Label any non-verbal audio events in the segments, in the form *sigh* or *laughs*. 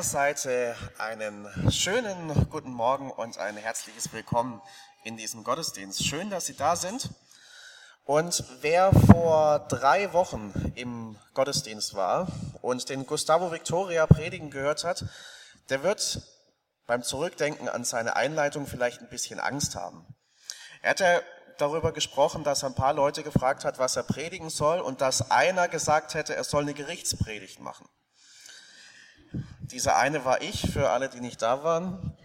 Meiner Seite einen schönen guten Morgen und ein herzliches Willkommen in diesem Gottesdienst. Schön, dass Sie da sind. Und wer vor drei Wochen im Gottesdienst war und den Gustavo Victoria predigen gehört hat, der wird beim Zurückdenken an seine Einleitung vielleicht ein bisschen Angst haben. Er hat ja darüber gesprochen, dass er ein paar Leute gefragt hat, was er predigen soll und dass einer gesagt hätte, er soll eine Gerichtspredigt machen. Dieser eine war ich, für alle, die nicht da waren.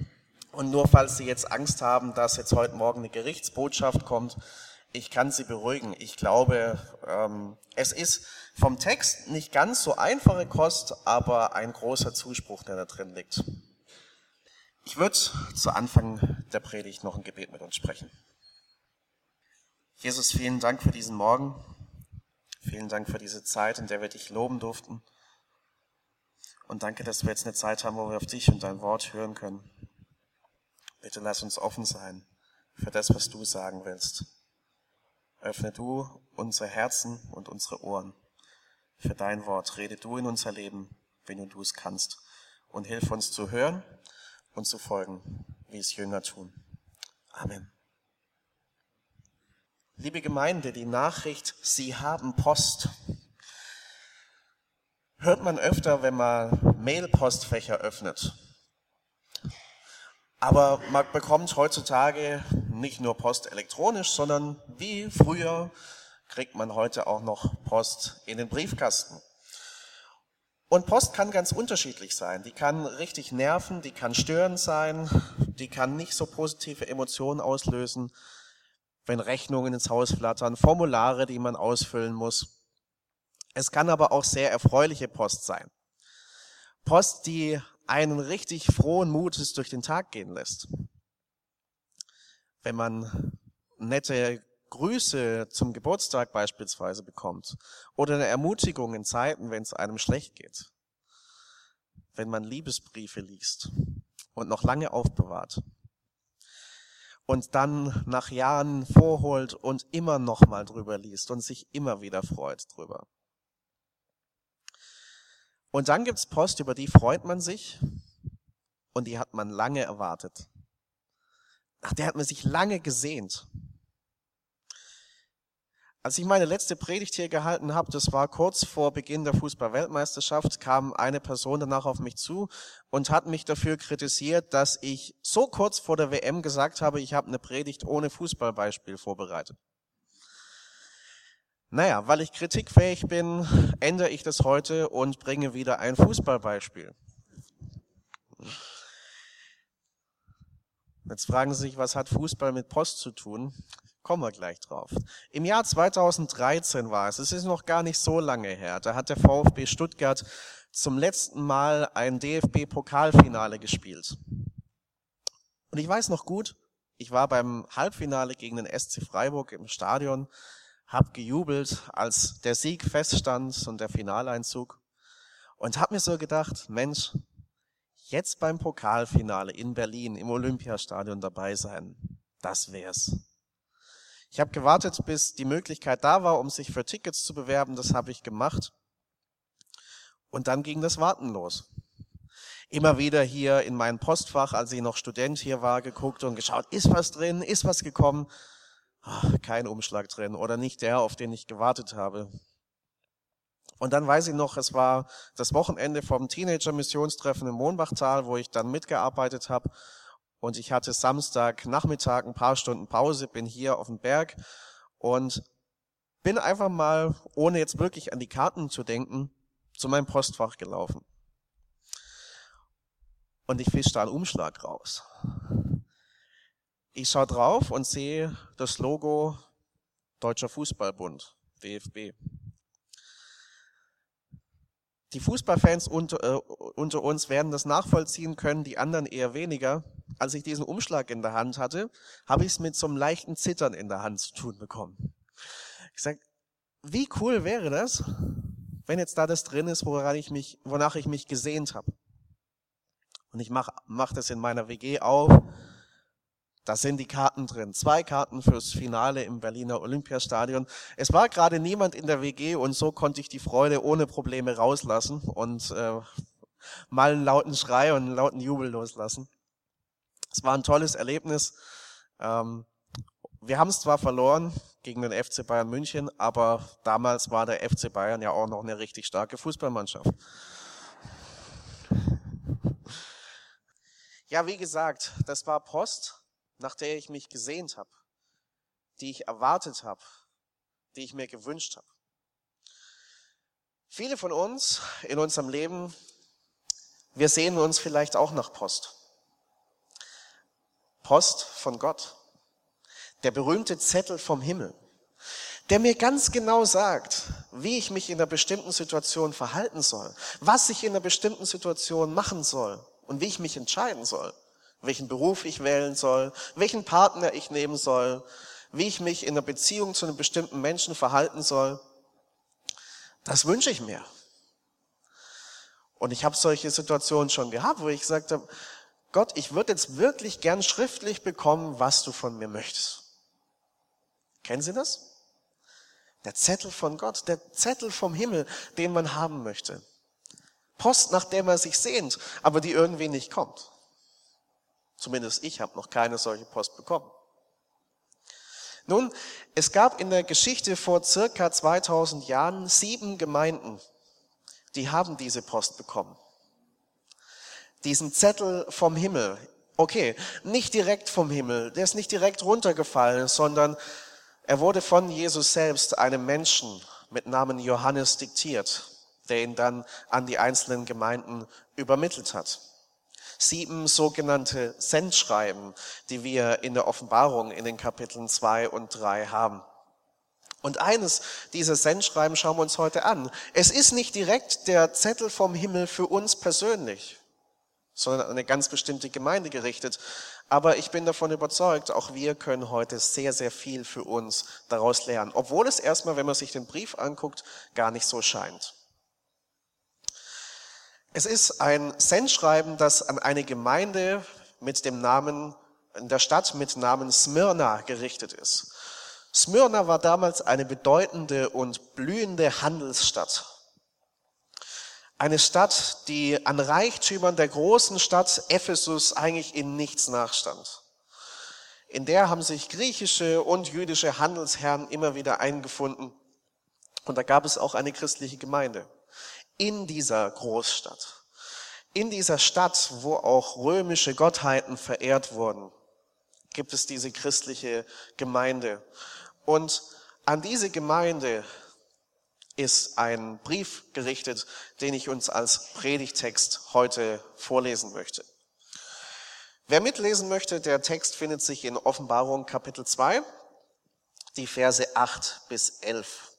Und nur falls Sie jetzt Angst haben, dass jetzt heute Morgen eine Gerichtsbotschaft kommt, ich kann Sie beruhigen. Ich glaube, ähm, es ist vom Text nicht ganz so einfache Kost, aber ein großer Zuspruch, der da drin liegt. Ich würde zu Anfang der Predigt noch ein Gebet mit uns sprechen. Jesus, vielen Dank für diesen Morgen. Vielen Dank für diese Zeit, in der wir dich loben durften. Und danke, dass wir jetzt eine Zeit haben, wo wir auf dich und dein Wort hören können. Bitte lass uns offen sein für das, was du sagen willst. Öffne du unsere Herzen und unsere Ohren für dein Wort. Rede du in unser Leben, wenn du es kannst. Und hilf uns zu hören und zu folgen, wie es Jünger tun. Amen. Liebe Gemeinde, die Nachricht, Sie haben Post hört man öfter, wenn man Mail-Postfächer öffnet. Aber man bekommt heutzutage nicht nur Post elektronisch, sondern wie früher kriegt man heute auch noch Post in den Briefkasten. Und Post kann ganz unterschiedlich sein. Die kann richtig nerven, die kann störend sein, die kann nicht so positive Emotionen auslösen, wenn Rechnungen ins Haus flattern, Formulare, die man ausfüllen muss. Es kann aber auch sehr erfreuliche Post sein. Post, die einen richtig frohen Mutes durch den Tag gehen lässt. Wenn man nette Grüße zum Geburtstag beispielsweise bekommt oder eine Ermutigung in Zeiten, wenn es einem schlecht geht. Wenn man Liebesbriefe liest und noch lange aufbewahrt und dann nach Jahren vorholt und immer noch mal drüber liest und sich immer wieder freut drüber. Und dann gibt's Post, über die freut man sich und die hat man lange erwartet. Nach der hat man sich lange gesehnt. Als ich meine letzte Predigt hier gehalten habe, das war kurz vor Beginn der Fußball-Weltmeisterschaft, kam eine Person danach auf mich zu und hat mich dafür kritisiert, dass ich so kurz vor der WM gesagt habe, ich habe eine Predigt ohne Fußballbeispiel vorbereitet. Naja, weil ich kritikfähig bin, ändere ich das heute und bringe wieder ein Fußballbeispiel. Jetzt fragen Sie sich, was hat Fußball mit Post zu tun? Kommen wir gleich drauf. Im Jahr 2013 war es, es ist noch gar nicht so lange her, da hat der VfB Stuttgart zum letzten Mal ein DFB-Pokalfinale gespielt. Und ich weiß noch gut, ich war beim Halbfinale gegen den SC Freiburg im Stadion, hab gejubelt, als der Sieg feststand und der Finaleinzug und hab mir so gedacht, Mensch, jetzt beim Pokalfinale in Berlin im Olympiastadion dabei sein, das wär's. Ich habe gewartet, bis die Möglichkeit da war, um sich für Tickets zu bewerben. Das habe ich gemacht. Und dann ging das Warten los. Immer wieder hier in mein Postfach, als ich noch Student hier war, geguckt und geschaut, ist was drin, ist was gekommen. Ach, kein Umschlag drin oder nicht der, auf den ich gewartet habe. Und dann weiß ich noch, es war das Wochenende vom Teenager-Missionstreffen im Mohnbachtal, wo ich dann mitgearbeitet habe. Und ich hatte Samstag Nachmittag ein paar Stunden Pause, bin hier auf dem Berg und bin einfach mal, ohne jetzt wirklich an die Karten zu denken, zu meinem Postfach gelaufen. Und ich fische da einen Umschlag raus. Ich schaue drauf und sehe das Logo Deutscher Fußballbund, DFB. Die Fußballfans unter, äh, unter uns werden das nachvollziehen können, die anderen eher weniger. Als ich diesen Umschlag in der Hand hatte, habe ich es mit so einem leichten Zittern in der Hand zu tun bekommen. Ich sag, wie cool wäre das, wenn jetzt da das drin ist, woran ich mich, wonach ich mich gesehnt habe. Und ich mach, mach das in meiner WG auf. Da sind die Karten drin. Zwei Karten fürs Finale im Berliner Olympiastadion. Es war gerade niemand in der WG und so konnte ich die Freude ohne Probleme rauslassen und äh, mal einen lauten Schrei und einen lauten Jubel loslassen. Es war ein tolles Erlebnis. Ähm, wir haben es zwar verloren gegen den FC Bayern München, aber damals war der FC Bayern ja auch noch eine richtig starke Fußballmannschaft. Ja, wie gesagt, das war Post, nach der ich mich gesehnt habe, die ich erwartet habe, die ich mir gewünscht habe. Viele von uns in unserem Leben, wir sehen uns vielleicht auch nach Post. Post von Gott der berühmte Zettel vom Himmel, der mir ganz genau sagt, wie ich mich in einer bestimmten Situation verhalten soll, was ich in einer bestimmten Situation machen soll und wie ich mich entscheiden soll, welchen Beruf ich wählen soll, welchen Partner ich nehmen soll, wie ich mich in einer Beziehung zu einem bestimmten Menschen verhalten soll. Das wünsche ich mir. Und ich habe solche Situationen schon gehabt, wo ich gesagt habe, Gott, ich würde jetzt wirklich gern schriftlich bekommen, was du von mir möchtest. Kennen Sie das? Der Zettel von Gott, der Zettel vom Himmel, den man haben möchte. Post, nach der man sich sehnt, aber die irgendwie nicht kommt. Zumindest ich habe noch keine solche Post bekommen. Nun, es gab in der Geschichte vor circa 2000 Jahren sieben Gemeinden, die haben diese Post bekommen. Diesen Zettel vom Himmel. Okay, nicht direkt vom Himmel, der ist nicht direkt runtergefallen, sondern er wurde von Jesus selbst einem Menschen mit Namen Johannes diktiert, der ihn dann an die einzelnen Gemeinden übermittelt hat. Sieben sogenannte Sendschreiben, die wir in der Offenbarung in den Kapiteln zwei und drei haben. Und eines dieser Sendschreiben schauen wir uns heute an. Es ist nicht direkt der Zettel vom Himmel für uns persönlich, sondern an eine ganz bestimmte Gemeinde gerichtet. Aber ich bin davon überzeugt, auch wir können heute sehr, sehr viel für uns daraus lernen. Obwohl es erstmal, wenn man sich den Brief anguckt, gar nicht so scheint. Es ist ein Sendschreiben, das an eine Gemeinde mit dem Namen, in der Stadt mit Namen Smyrna gerichtet ist. Smyrna war damals eine bedeutende und blühende Handelsstadt. Eine Stadt, die an Reichtümern der großen Stadt Ephesus eigentlich in nichts nachstand. In der haben sich griechische und jüdische Handelsherren immer wieder eingefunden. Und da gab es auch eine christliche Gemeinde. In dieser Großstadt. In dieser Stadt, wo auch römische Gottheiten verehrt wurden, gibt es diese christliche Gemeinde. Und an diese Gemeinde ist ein Brief gerichtet, den ich uns als Predigtext heute vorlesen möchte. Wer mitlesen möchte, der Text findet sich in Offenbarung Kapitel 2, die Verse 8 bis 11.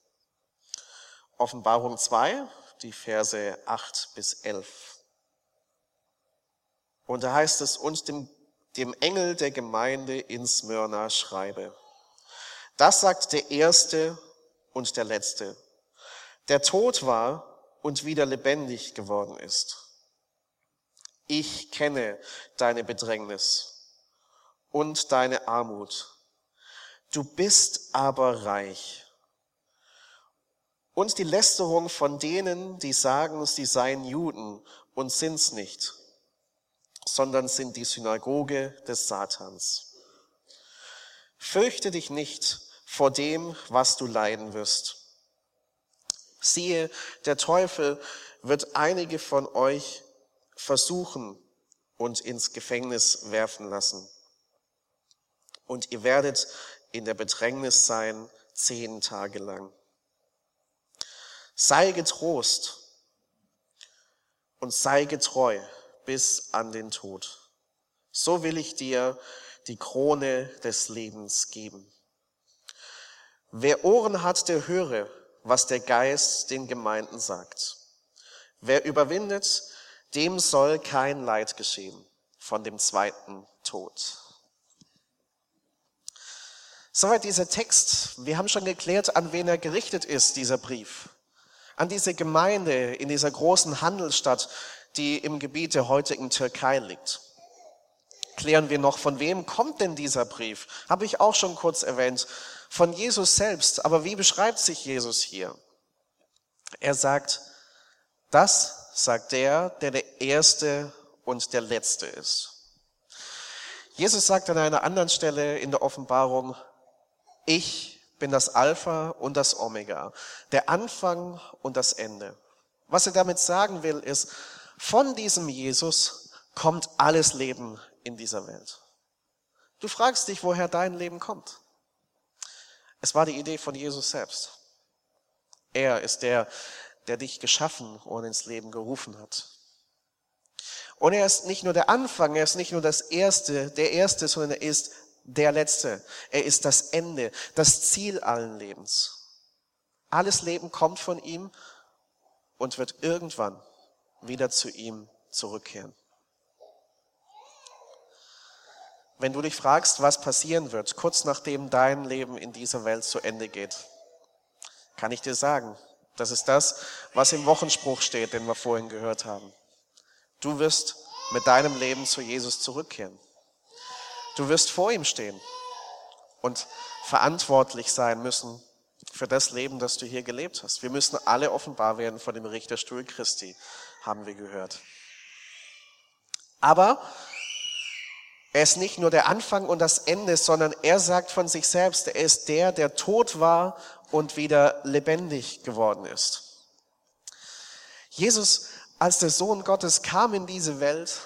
Offenbarung 2, die Verse 8 bis 11. Und da heißt es, und dem, dem Engel der Gemeinde in Smyrna schreibe. Das sagt der Erste und der Letzte der tot war und wieder lebendig geworden ist. Ich kenne deine Bedrängnis und deine Armut. Du bist aber reich. Und die Lästerung von denen, die sagen, sie seien Juden und sind's nicht, sondern sind die Synagoge des Satans. Fürchte dich nicht vor dem, was du leiden wirst. Siehe, der Teufel wird einige von euch versuchen und ins Gefängnis werfen lassen. Und ihr werdet in der Bedrängnis sein zehn Tage lang. Sei getrost und sei getreu bis an den Tod. So will ich dir die Krone des Lebens geben. Wer Ohren hat, der höre, was der Geist den Gemeinden sagt. Wer überwindet, dem soll kein Leid geschehen von dem zweiten Tod. Soweit dieser Text. Wir haben schon geklärt, an wen er gerichtet ist, dieser Brief. An diese Gemeinde in dieser großen Handelsstadt, die im Gebiet der heutigen Türkei liegt. Klären wir noch, von wem kommt denn dieser Brief? Habe ich auch schon kurz erwähnt. Von Jesus selbst. Aber wie beschreibt sich Jesus hier? Er sagt, das sagt der, der der Erste und der Letzte ist. Jesus sagt an einer anderen Stelle in der Offenbarung, ich bin das Alpha und das Omega, der Anfang und das Ende. Was er damit sagen will, ist, von diesem Jesus kommt alles Leben in dieser Welt. Du fragst dich, woher dein Leben kommt. Es war die Idee von Jesus selbst. Er ist der, der dich geschaffen und ins Leben gerufen hat. Und er ist nicht nur der Anfang, er ist nicht nur das Erste, der Erste, sondern er ist der Letzte. Er ist das Ende, das Ziel allen Lebens. Alles Leben kommt von ihm und wird irgendwann wieder zu ihm zurückkehren. Wenn du dich fragst, was passieren wird, kurz nachdem dein Leben in dieser Welt zu Ende geht, kann ich dir sagen, das ist das, was im Wochenspruch steht, den wir vorhin gehört haben. Du wirst mit deinem Leben zu Jesus zurückkehren. Du wirst vor ihm stehen und verantwortlich sein müssen für das Leben, das du hier gelebt hast. Wir müssen alle offenbar werden vor dem Richterstuhl Christi, haben wir gehört. Aber er ist nicht nur der Anfang und das Ende, sondern er sagt von sich selbst, er ist der, der tot war und wieder lebendig geworden ist. Jesus als der Sohn Gottes kam in diese Welt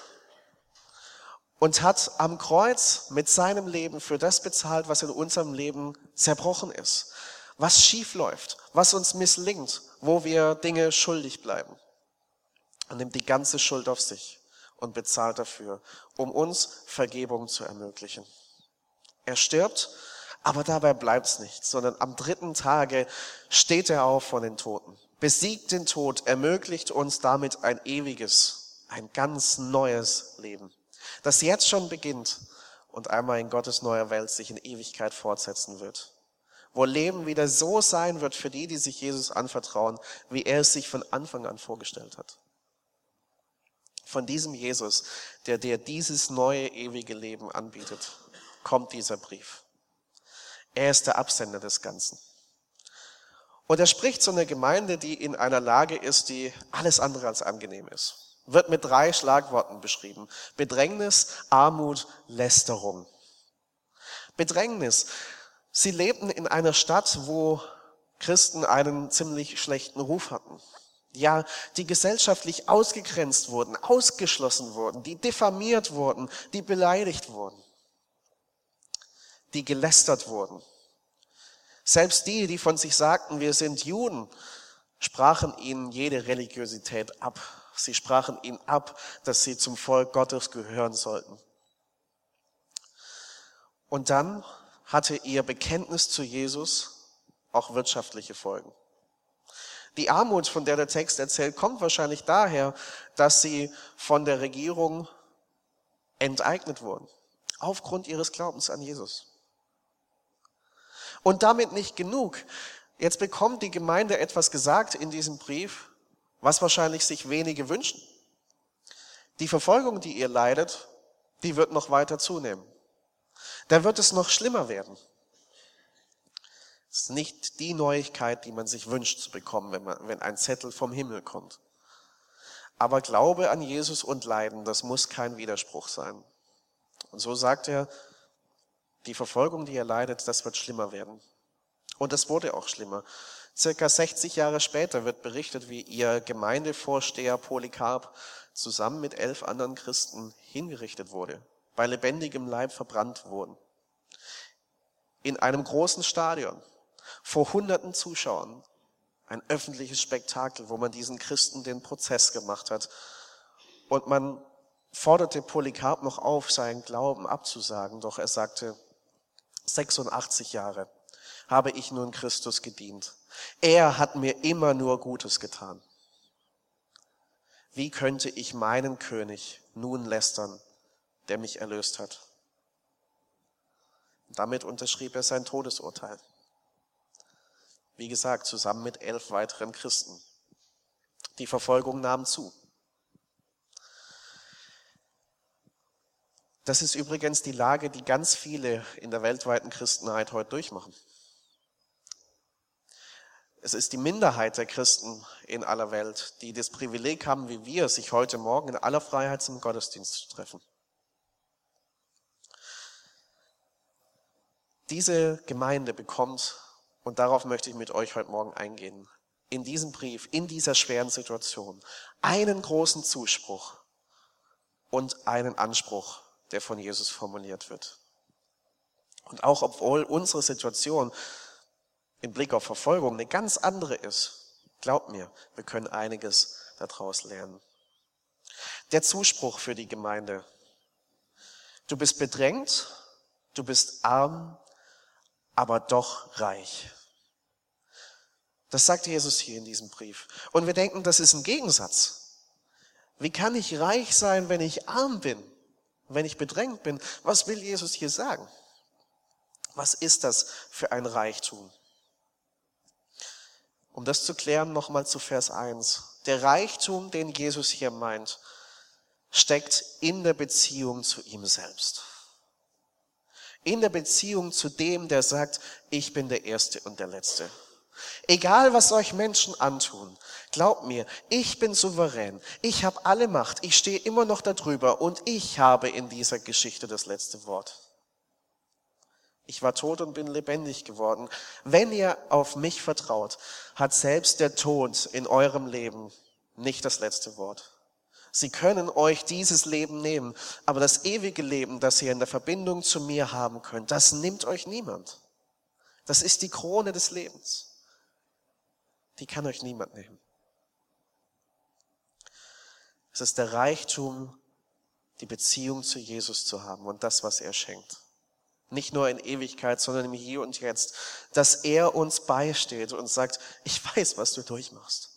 und hat am Kreuz mit seinem Leben für das bezahlt, was in unserem Leben zerbrochen ist, was schief läuft, was uns misslingt, wo wir Dinge schuldig bleiben. Er nimmt die ganze Schuld auf sich und bezahlt dafür, um uns Vergebung zu ermöglichen. Er stirbt, aber dabei bleibt's nicht, sondern am dritten Tage steht er auf von den Toten besiegt den Tod, ermöglicht uns damit ein ewiges, ein ganz neues Leben, das jetzt schon beginnt und einmal in Gottes neuer Welt sich in Ewigkeit fortsetzen wird. Wo Leben wieder so sein wird für die, die sich Jesus anvertrauen, wie er es sich von Anfang an vorgestellt hat. Von diesem Jesus, der dir dieses neue ewige Leben anbietet, kommt dieser Brief. Er ist der Absender des Ganzen. Und er spricht zu einer Gemeinde, die in einer Lage ist, die alles andere als angenehm ist. Wird mit drei Schlagworten beschrieben. Bedrängnis, Armut, Lästerung. Bedrängnis. Sie lebten in einer Stadt, wo Christen einen ziemlich schlechten Ruf hatten. Ja, die gesellschaftlich ausgegrenzt wurden, ausgeschlossen wurden, die diffamiert wurden, die beleidigt wurden, die gelästert wurden. Selbst die, die von sich sagten, wir sind Juden, sprachen ihnen jede Religiosität ab. Sie sprachen ihnen ab, dass sie zum Volk Gottes gehören sollten. Und dann hatte ihr Bekenntnis zu Jesus auch wirtschaftliche Folgen. Die Armut, von der der Text erzählt, kommt wahrscheinlich daher, dass sie von der Regierung enteignet wurden, aufgrund ihres Glaubens an Jesus. Und damit nicht genug. Jetzt bekommt die Gemeinde etwas gesagt in diesem Brief, was wahrscheinlich sich wenige wünschen. Die Verfolgung, die ihr leidet, die wird noch weiter zunehmen. Da wird es noch schlimmer werden. Es ist nicht die Neuigkeit, die man sich wünscht zu bekommen, wenn, man, wenn ein Zettel vom Himmel kommt. Aber Glaube an Jesus und Leiden, das muss kein Widerspruch sein. Und so sagt er, die Verfolgung, die er leidet, das wird schlimmer werden. Und es wurde auch schlimmer. Circa 60 Jahre später wird berichtet, wie ihr Gemeindevorsteher Polycarp zusammen mit elf anderen Christen hingerichtet wurde, bei lebendigem Leib verbrannt wurden. In einem großen Stadion, vor hunderten Zuschauern, ein öffentliches Spektakel, wo man diesen Christen den Prozess gemacht hat. Und man forderte Polycarp noch auf, seinen Glauben abzusagen, doch er sagte, 86 Jahre habe ich nun Christus gedient. Er hat mir immer nur Gutes getan. Wie könnte ich meinen König nun lästern, der mich erlöst hat? Damit unterschrieb er sein Todesurteil. Wie gesagt, zusammen mit elf weiteren Christen. Die Verfolgung nahm zu. Das ist übrigens die Lage, die ganz viele in der weltweiten Christenheit heute durchmachen. Es ist die Minderheit der Christen in aller Welt, die das Privileg haben, wie wir, sich heute Morgen in aller Freiheit zum Gottesdienst zu treffen. Diese Gemeinde bekommt, und darauf möchte ich mit euch heute Morgen eingehen, in diesem Brief, in dieser schweren Situation, einen großen Zuspruch und einen Anspruch, der von Jesus formuliert wird. Und auch obwohl unsere Situation im Blick auf Verfolgung eine ganz andere ist, glaubt mir, wir können einiges daraus lernen. Der Zuspruch für die Gemeinde. Du bist bedrängt, du bist arm, aber doch reich. Das sagt Jesus hier in diesem Brief. Und wir denken, das ist ein Gegensatz. Wie kann ich reich sein, wenn ich arm bin, wenn ich bedrängt bin? Was will Jesus hier sagen? Was ist das für ein Reichtum? Um das zu klären, nochmal zu Vers 1. Der Reichtum, den Jesus hier meint, steckt in der Beziehung zu ihm selbst. In der Beziehung zu dem, der sagt, ich bin der Erste und der Letzte. Egal, was euch Menschen antun, glaubt mir, ich bin souverän, ich habe alle Macht, ich stehe immer noch darüber und ich habe in dieser Geschichte das letzte Wort. Ich war tot und bin lebendig geworden. Wenn ihr auf mich vertraut, hat selbst der Tod in eurem Leben nicht das letzte Wort. Sie können euch dieses Leben nehmen, aber das ewige Leben, das ihr in der Verbindung zu mir haben könnt, das nimmt euch niemand. Das ist die Krone des Lebens. Die kann euch niemand nehmen. Es ist der Reichtum, die Beziehung zu Jesus zu haben und das, was er schenkt nicht nur in Ewigkeit, sondern im Hier und Jetzt, dass er uns beisteht und sagt, ich weiß, was du durchmachst.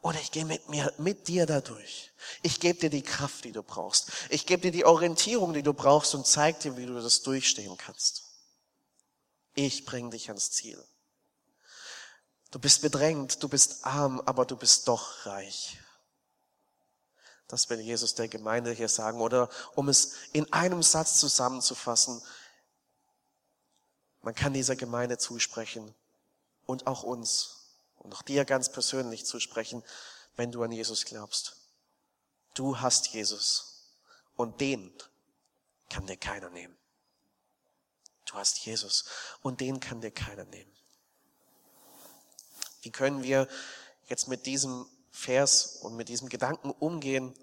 Oder ich gehe mit mir, mit dir dadurch. Ich gebe dir die Kraft, die du brauchst. Ich gebe dir die Orientierung, die du brauchst und zeig dir, wie du das durchstehen kannst. Ich bringe dich ans Ziel. Du bist bedrängt, du bist arm, aber du bist doch reich. Das will Jesus der Gemeinde hier sagen. Oder um es in einem Satz zusammenzufassen, man kann dieser Gemeinde zusprechen und auch uns und auch dir ganz persönlich zusprechen, wenn du an Jesus glaubst. Du hast Jesus und den kann dir keiner nehmen. Du hast Jesus und den kann dir keiner nehmen. Wie können wir jetzt mit diesem Vers und mit diesem Gedanken umgehen,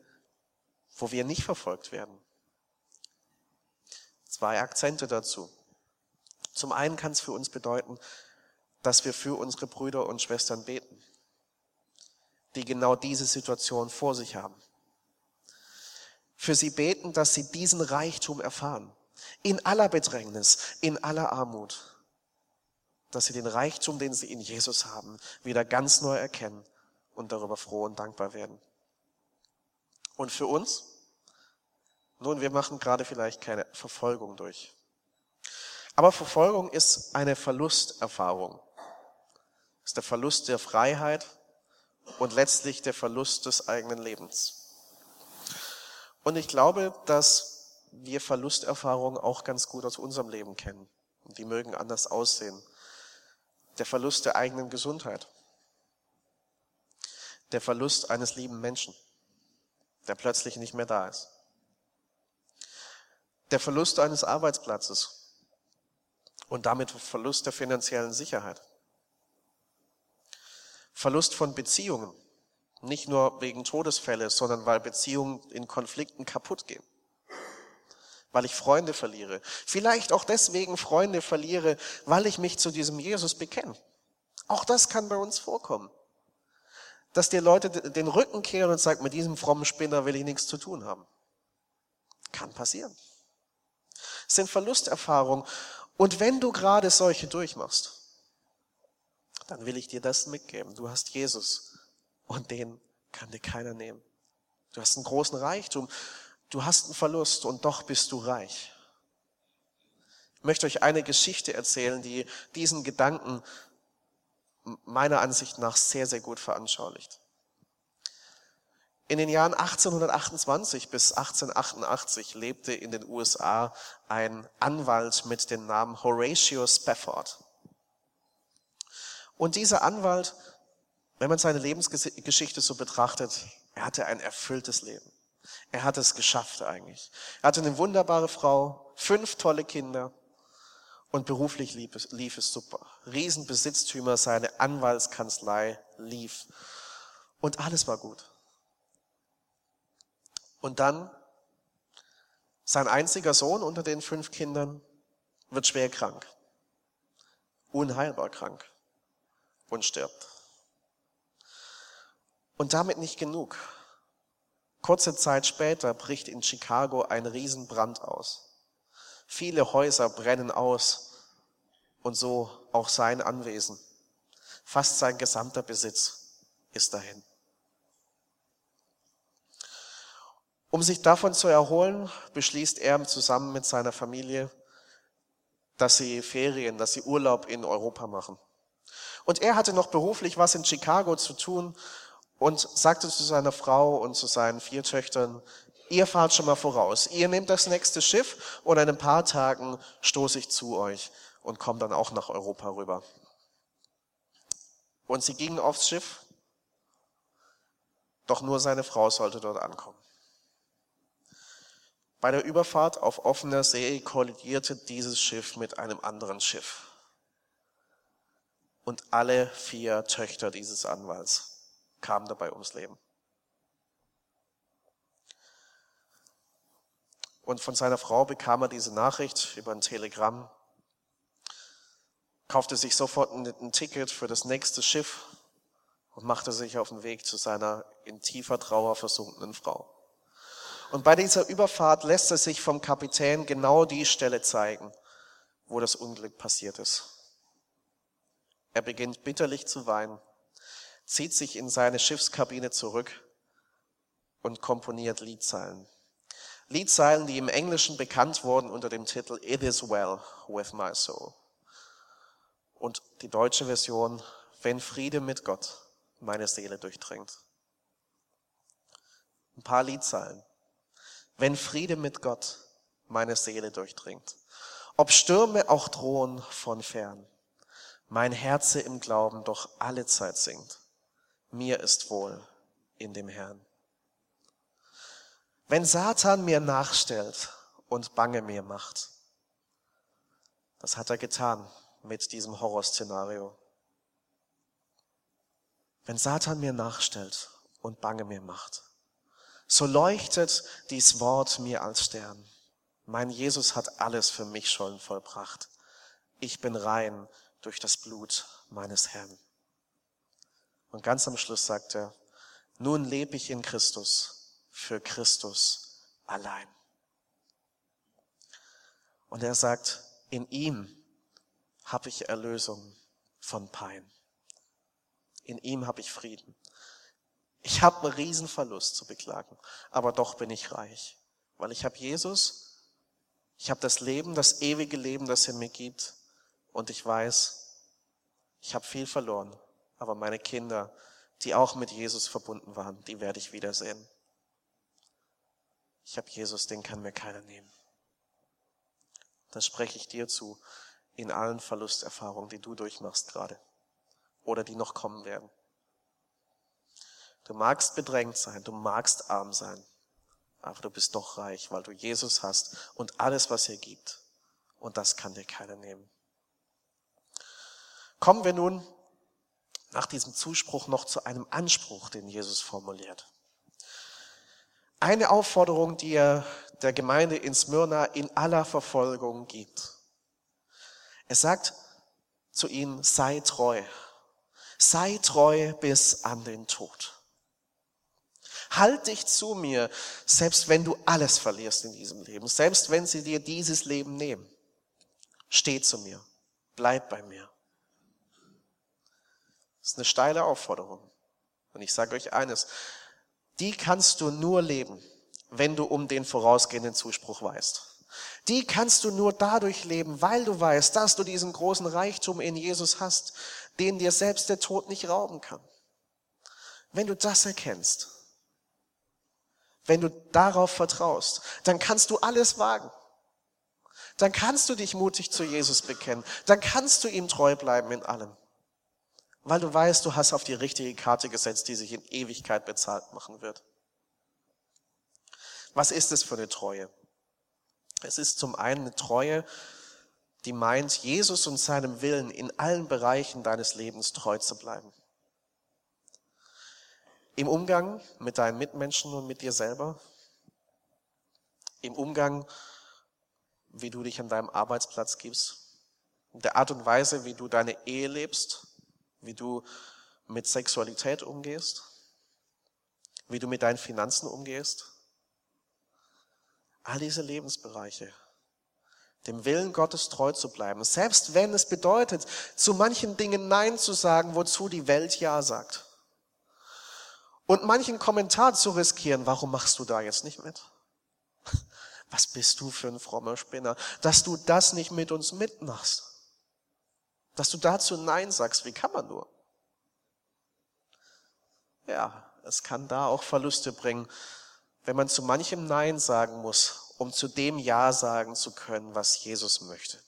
wo wir nicht verfolgt werden? Zwei Akzente dazu. Zum einen kann es für uns bedeuten, dass wir für unsere Brüder und Schwestern beten, die genau diese Situation vor sich haben. Für sie beten, dass sie diesen Reichtum erfahren, in aller Bedrängnis, in aller Armut, dass sie den Reichtum, den sie in Jesus haben, wieder ganz neu erkennen und darüber froh und dankbar werden. Und für uns? Nun, wir machen gerade vielleicht keine Verfolgung durch. Aber Verfolgung ist eine Verlusterfahrung. Es ist der Verlust der Freiheit und letztlich der Verlust des eigenen Lebens. Und ich glaube, dass wir Verlusterfahrungen auch ganz gut aus unserem Leben kennen. Und die mögen anders aussehen. Der Verlust der eigenen Gesundheit. Der Verlust eines lieben Menschen, der plötzlich nicht mehr da ist. Der Verlust eines Arbeitsplatzes, und damit Verlust der finanziellen Sicherheit. Verlust von Beziehungen. Nicht nur wegen Todesfälle, sondern weil Beziehungen in Konflikten kaputt gehen. Weil ich Freunde verliere. Vielleicht auch deswegen Freunde verliere, weil ich mich zu diesem Jesus bekenne. Auch das kann bei uns vorkommen. Dass dir Leute den Rücken kehren und sagen, mit diesem frommen Spinner will ich nichts zu tun haben. Kann passieren. Es sind Verlusterfahrungen. Und wenn du gerade solche durchmachst, dann will ich dir das mitgeben. Du hast Jesus und den kann dir keiner nehmen. Du hast einen großen Reichtum, du hast einen Verlust und doch bist du reich. Ich möchte euch eine Geschichte erzählen, die diesen Gedanken meiner Ansicht nach sehr, sehr gut veranschaulicht. In den Jahren 1828 bis 1888 lebte in den USA ein Anwalt mit dem Namen Horatio Spafford. Und dieser Anwalt, wenn man seine Lebensgeschichte so betrachtet, er hatte ein erfülltes Leben. Er hat es geschafft eigentlich. Er hatte eine wunderbare Frau, fünf tolle Kinder und beruflich lief es, lief es super. Riesenbesitztümer, seine Anwaltskanzlei lief und alles war gut. Und dann sein einziger Sohn unter den fünf Kindern wird schwer krank, unheilbar krank und stirbt. Und damit nicht genug. Kurze Zeit später bricht in Chicago ein Riesenbrand aus. Viele Häuser brennen aus und so auch sein Anwesen. Fast sein gesamter Besitz ist dahin. Um sich davon zu erholen, beschließt er zusammen mit seiner Familie, dass sie Ferien, dass sie Urlaub in Europa machen. Und er hatte noch beruflich was in Chicago zu tun und sagte zu seiner Frau und zu seinen vier Töchtern, ihr fahrt schon mal voraus, ihr nehmt das nächste Schiff und in ein paar Tagen stoße ich zu euch und komme dann auch nach Europa rüber. Und sie gingen aufs Schiff, doch nur seine Frau sollte dort ankommen. Bei der Überfahrt auf offener See kollidierte dieses Schiff mit einem anderen Schiff. Und alle vier Töchter dieses Anwalts kamen dabei ums Leben. Und von seiner Frau bekam er diese Nachricht über ein Telegramm, kaufte sich sofort ein, Ticket für das nächste Schiff und machte sich auf den Weg zu seiner in tiefer Trauer versunkenen Frau. Und bei dieser Überfahrt lässt es sich vom Kapitän genau die Stelle zeigen, wo das Unglück passiert ist. Er beginnt bitterlich zu weinen, zieht sich in seine Schiffskabine zurück und komponiert Liedzeilen. Liedzeilen, die im Englischen bekannt wurden unter dem Titel It is well with my soul. Und die deutsche Version, wenn Friede mit Gott meine Seele durchdringt. Ein paar Liedzeilen wenn Friede mit Gott meine Seele durchdringt. Ob Stürme auch drohen von fern, mein Herze im Glauben doch alle Zeit singt. Mir ist wohl in dem Herrn. Wenn Satan mir nachstellt und Bange mir macht, das hat er getan mit diesem Horrorszenario. Wenn Satan mir nachstellt und Bange mir macht, so leuchtet dies Wort mir als Stern. Mein Jesus hat alles für mich schon vollbracht. Ich bin rein durch das Blut meines Herrn. Und ganz am Schluss sagt er, nun lebe ich in Christus, für Christus allein. Und er sagt, in ihm habe ich Erlösung von Pein. In ihm habe ich Frieden. Ich habe einen Riesenverlust zu beklagen, aber doch bin ich reich, weil ich habe Jesus, ich habe das Leben, das ewige Leben, das er mir gibt und ich weiß, ich habe viel verloren, aber meine Kinder, die auch mit Jesus verbunden waren, die werde ich wiedersehen. Ich habe Jesus, den kann mir keiner nehmen. Das spreche ich dir zu in allen Verlusterfahrungen, die du durchmachst gerade oder die noch kommen werden. Du magst bedrängt sein, du magst arm sein, aber du bist doch reich, weil du Jesus hast und alles, was er gibt. Und das kann dir keiner nehmen. Kommen wir nun nach diesem Zuspruch noch zu einem Anspruch, den Jesus formuliert. Eine Aufforderung, die er der Gemeinde in Smyrna in aller Verfolgung gibt. Er sagt zu ihnen, sei treu. Sei treu bis an den Tod. Halt dich zu mir, selbst wenn du alles verlierst in diesem Leben, selbst wenn sie dir dieses Leben nehmen. Steh zu mir, bleib bei mir. Das ist eine steile Aufforderung. Und ich sage euch eines, die kannst du nur leben, wenn du um den vorausgehenden Zuspruch weißt. Die kannst du nur dadurch leben, weil du weißt, dass du diesen großen Reichtum in Jesus hast, den dir selbst der Tod nicht rauben kann. Wenn du das erkennst, wenn du darauf vertraust, dann kannst du alles wagen. Dann kannst du dich mutig zu Jesus bekennen. Dann kannst du ihm treu bleiben in allem. Weil du weißt, du hast auf die richtige Karte gesetzt, die sich in Ewigkeit bezahlt machen wird. Was ist es für eine Treue? Es ist zum einen eine Treue, die meint, Jesus und seinem Willen in allen Bereichen deines Lebens treu zu bleiben. Im Umgang mit deinen Mitmenschen und mit dir selber. Im Umgang, wie du dich an deinem Arbeitsplatz gibst. In der Art und Weise, wie du deine Ehe lebst. Wie du mit Sexualität umgehst. Wie du mit deinen Finanzen umgehst. All diese Lebensbereiche dem Willen Gottes treu zu bleiben, selbst wenn es bedeutet, zu manchen Dingen Nein zu sagen, wozu die Welt Ja sagt und manchen Kommentar zu riskieren, warum machst du da jetzt nicht mit? *laughs* Was bist du für ein frommer Spinner, dass du das nicht mit uns mitmachst? Dass du dazu Nein sagst, wie kann man nur? Ja, es kann da auch Verluste bringen, wenn man zu manchem Nein sagen muss, um zu dem Ja sagen zu können, was Jesus möchte.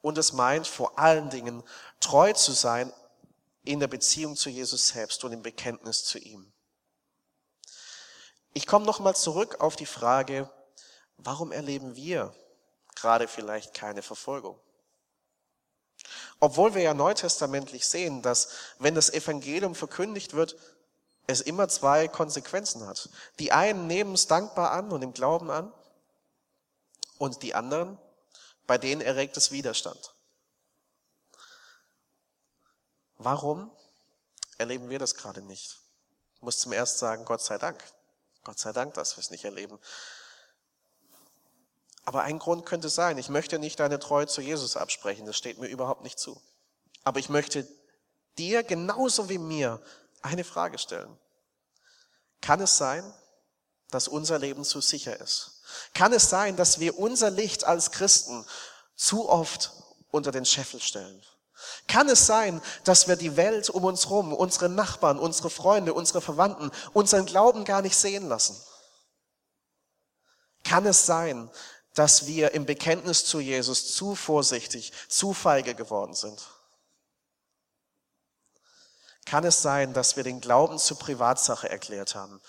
Und es meint vor allen Dingen treu zu sein in der Beziehung zu Jesus selbst und im Bekenntnis zu ihm. Ich komme nochmal zurück auf die Frage, warum erleben wir gerade vielleicht keine Verfolgung? Obwohl wir ja neutestamentlich sehen, dass wenn das Evangelium verkündigt wird, es immer zwei Konsequenzen hat. Die einen nehmen es dankbar an und im Glauben an und die anderen, bei denen erregt es Widerstand. Warum erleben wir das gerade nicht? Ich muss zum ersten sagen, Gott sei Dank. Gott sei Dank, dass wir es nicht erleben. Aber ein Grund könnte sein, ich möchte nicht deine Treue zu Jesus absprechen, das steht mir überhaupt nicht zu. Aber ich möchte dir genauso wie mir eine Frage stellen. Kann es sein, dass unser Leben zu sicher ist? Kann es sein, dass wir unser Licht als Christen zu oft unter den Scheffel stellen? Kann es sein, dass wir die Welt um uns herum, unsere Nachbarn, unsere Freunde, unsere Verwandten, unseren Glauben gar nicht sehen lassen? Kann es sein, dass wir im Bekenntnis zu Jesus zu vorsichtig, zu feige geworden sind? Kann es sein, dass wir den Glauben zur Privatsache erklärt haben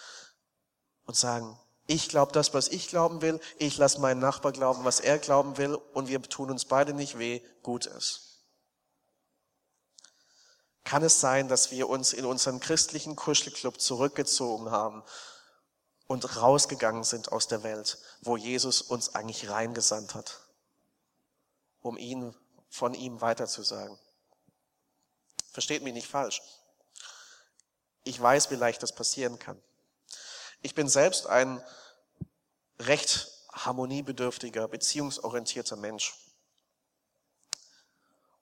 und sagen, ich glaube das, was ich glauben will, ich lasse meinen Nachbar glauben, was er glauben will und wir tun uns beide nicht weh, gut ist. Kann es sein, dass wir uns in unseren christlichen Kuschelclub zurückgezogen haben und rausgegangen sind aus der Welt, wo Jesus uns eigentlich reingesandt hat, um ihn, von ihm weiterzusagen? Versteht mich nicht falsch. Ich weiß, wie leicht das passieren kann. Ich bin selbst ein recht harmoniebedürftiger, beziehungsorientierter Mensch.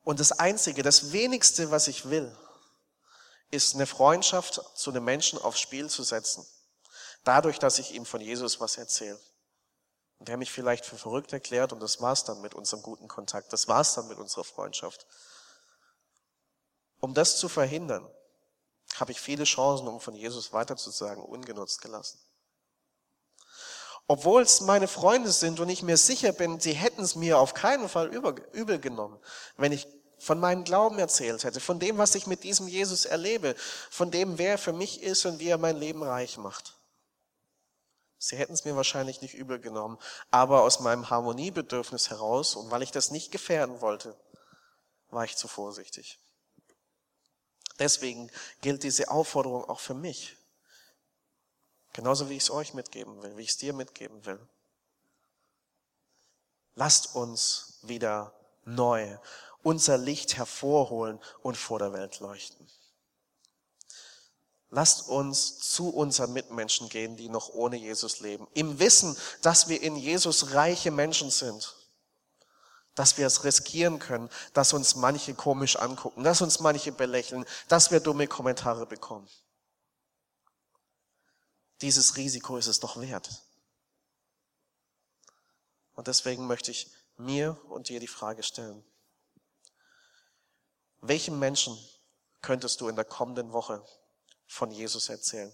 Und das Einzige, das Wenigste, was ich will, ist eine Freundschaft zu einem Menschen aufs Spiel zu setzen. Dadurch, dass ich ihm von Jesus was erzähle. Und der mich vielleicht für verrückt erklärt und das war's dann mit unserem guten Kontakt. Das war's dann mit unserer Freundschaft. Um das zu verhindern, habe ich viele Chancen, um von Jesus weiterzusagen, ungenutzt gelassen. Obwohl es meine Freunde sind und ich mir sicher bin, sie hätten es mir auf keinen Fall übel genommen, wenn ich von meinem Glauben erzählt hätte, von dem, was ich mit diesem Jesus erlebe, von dem, wer er für mich ist und wie er mein Leben reich macht. Sie hätten es mir wahrscheinlich nicht übel genommen, aber aus meinem Harmoniebedürfnis heraus und weil ich das nicht gefährden wollte, war ich zu vorsichtig. Deswegen gilt diese Aufforderung auch für mich. Genauso wie ich es euch mitgeben will, wie ich es dir mitgeben will. Lasst uns wieder neu unser Licht hervorholen und vor der Welt leuchten. Lasst uns zu unseren Mitmenschen gehen, die noch ohne Jesus leben, im Wissen, dass wir in Jesus reiche Menschen sind dass wir es riskieren können, dass uns manche komisch angucken, dass uns manche belächeln, dass wir dumme Kommentare bekommen. Dieses Risiko ist es doch wert. Und deswegen möchte ich mir und dir die Frage stellen, welchem Menschen könntest du in der kommenden Woche von Jesus erzählen?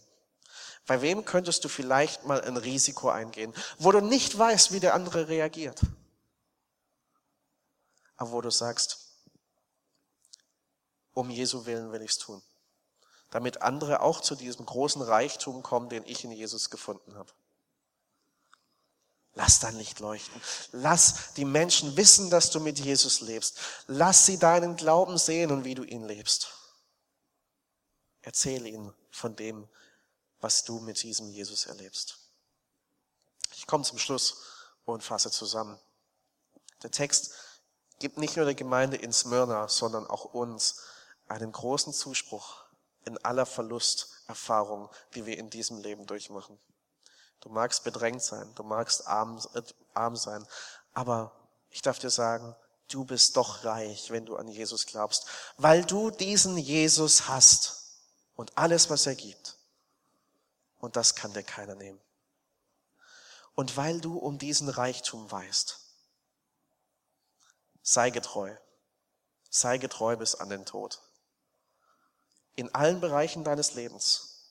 Bei wem könntest du vielleicht mal ein Risiko eingehen, wo du nicht weißt, wie der andere reagiert? Aber wo du sagst, um Jesu willen will ich's tun. Damit andere auch zu diesem großen Reichtum kommen, den ich in Jesus gefunden habe. Lass dein Licht leuchten. Lass die Menschen wissen, dass du mit Jesus lebst. Lass sie deinen Glauben sehen und wie du ihn lebst. Erzähle ihnen von dem, was du mit diesem Jesus erlebst. Ich komme zum Schluss und fasse zusammen. Der Text gibt nicht nur der Gemeinde in Smyrna, sondern auch uns einen großen Zuspruch in aller Verlusterfahrung, die wir in diesem Leben durchmachen. Du magst bedrängt sein, du magst arm, äh, arm sein, aber ich darf dir sagen, du bist doch reich, wenn du an Jesus glaubst, weil du diesen Jesus hast und alles, was er gibt. Und das kann dir keiner nehmen. Und weil du um diesen Reichtum weißt, sei getreu, sei getreu bis an den Tod. In allen Bereichen deines Lebens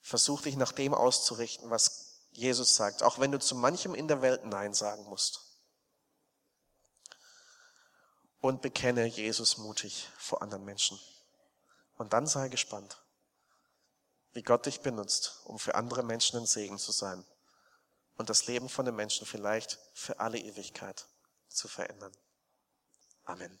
versuch dich nach dem auszurichten, was Jesus sagt, auch wenn du zu manchem in der Welt Nein sagen musst. Und bekenne Jesus mutig vor anderen Menschen. Und dann sei gespannt, wie Gott dich benutzt, um für andere Menschen ein Segen zu sein und das Leben von den Menschen vielleicht für alle Ewigkeit zu verändern. Amen.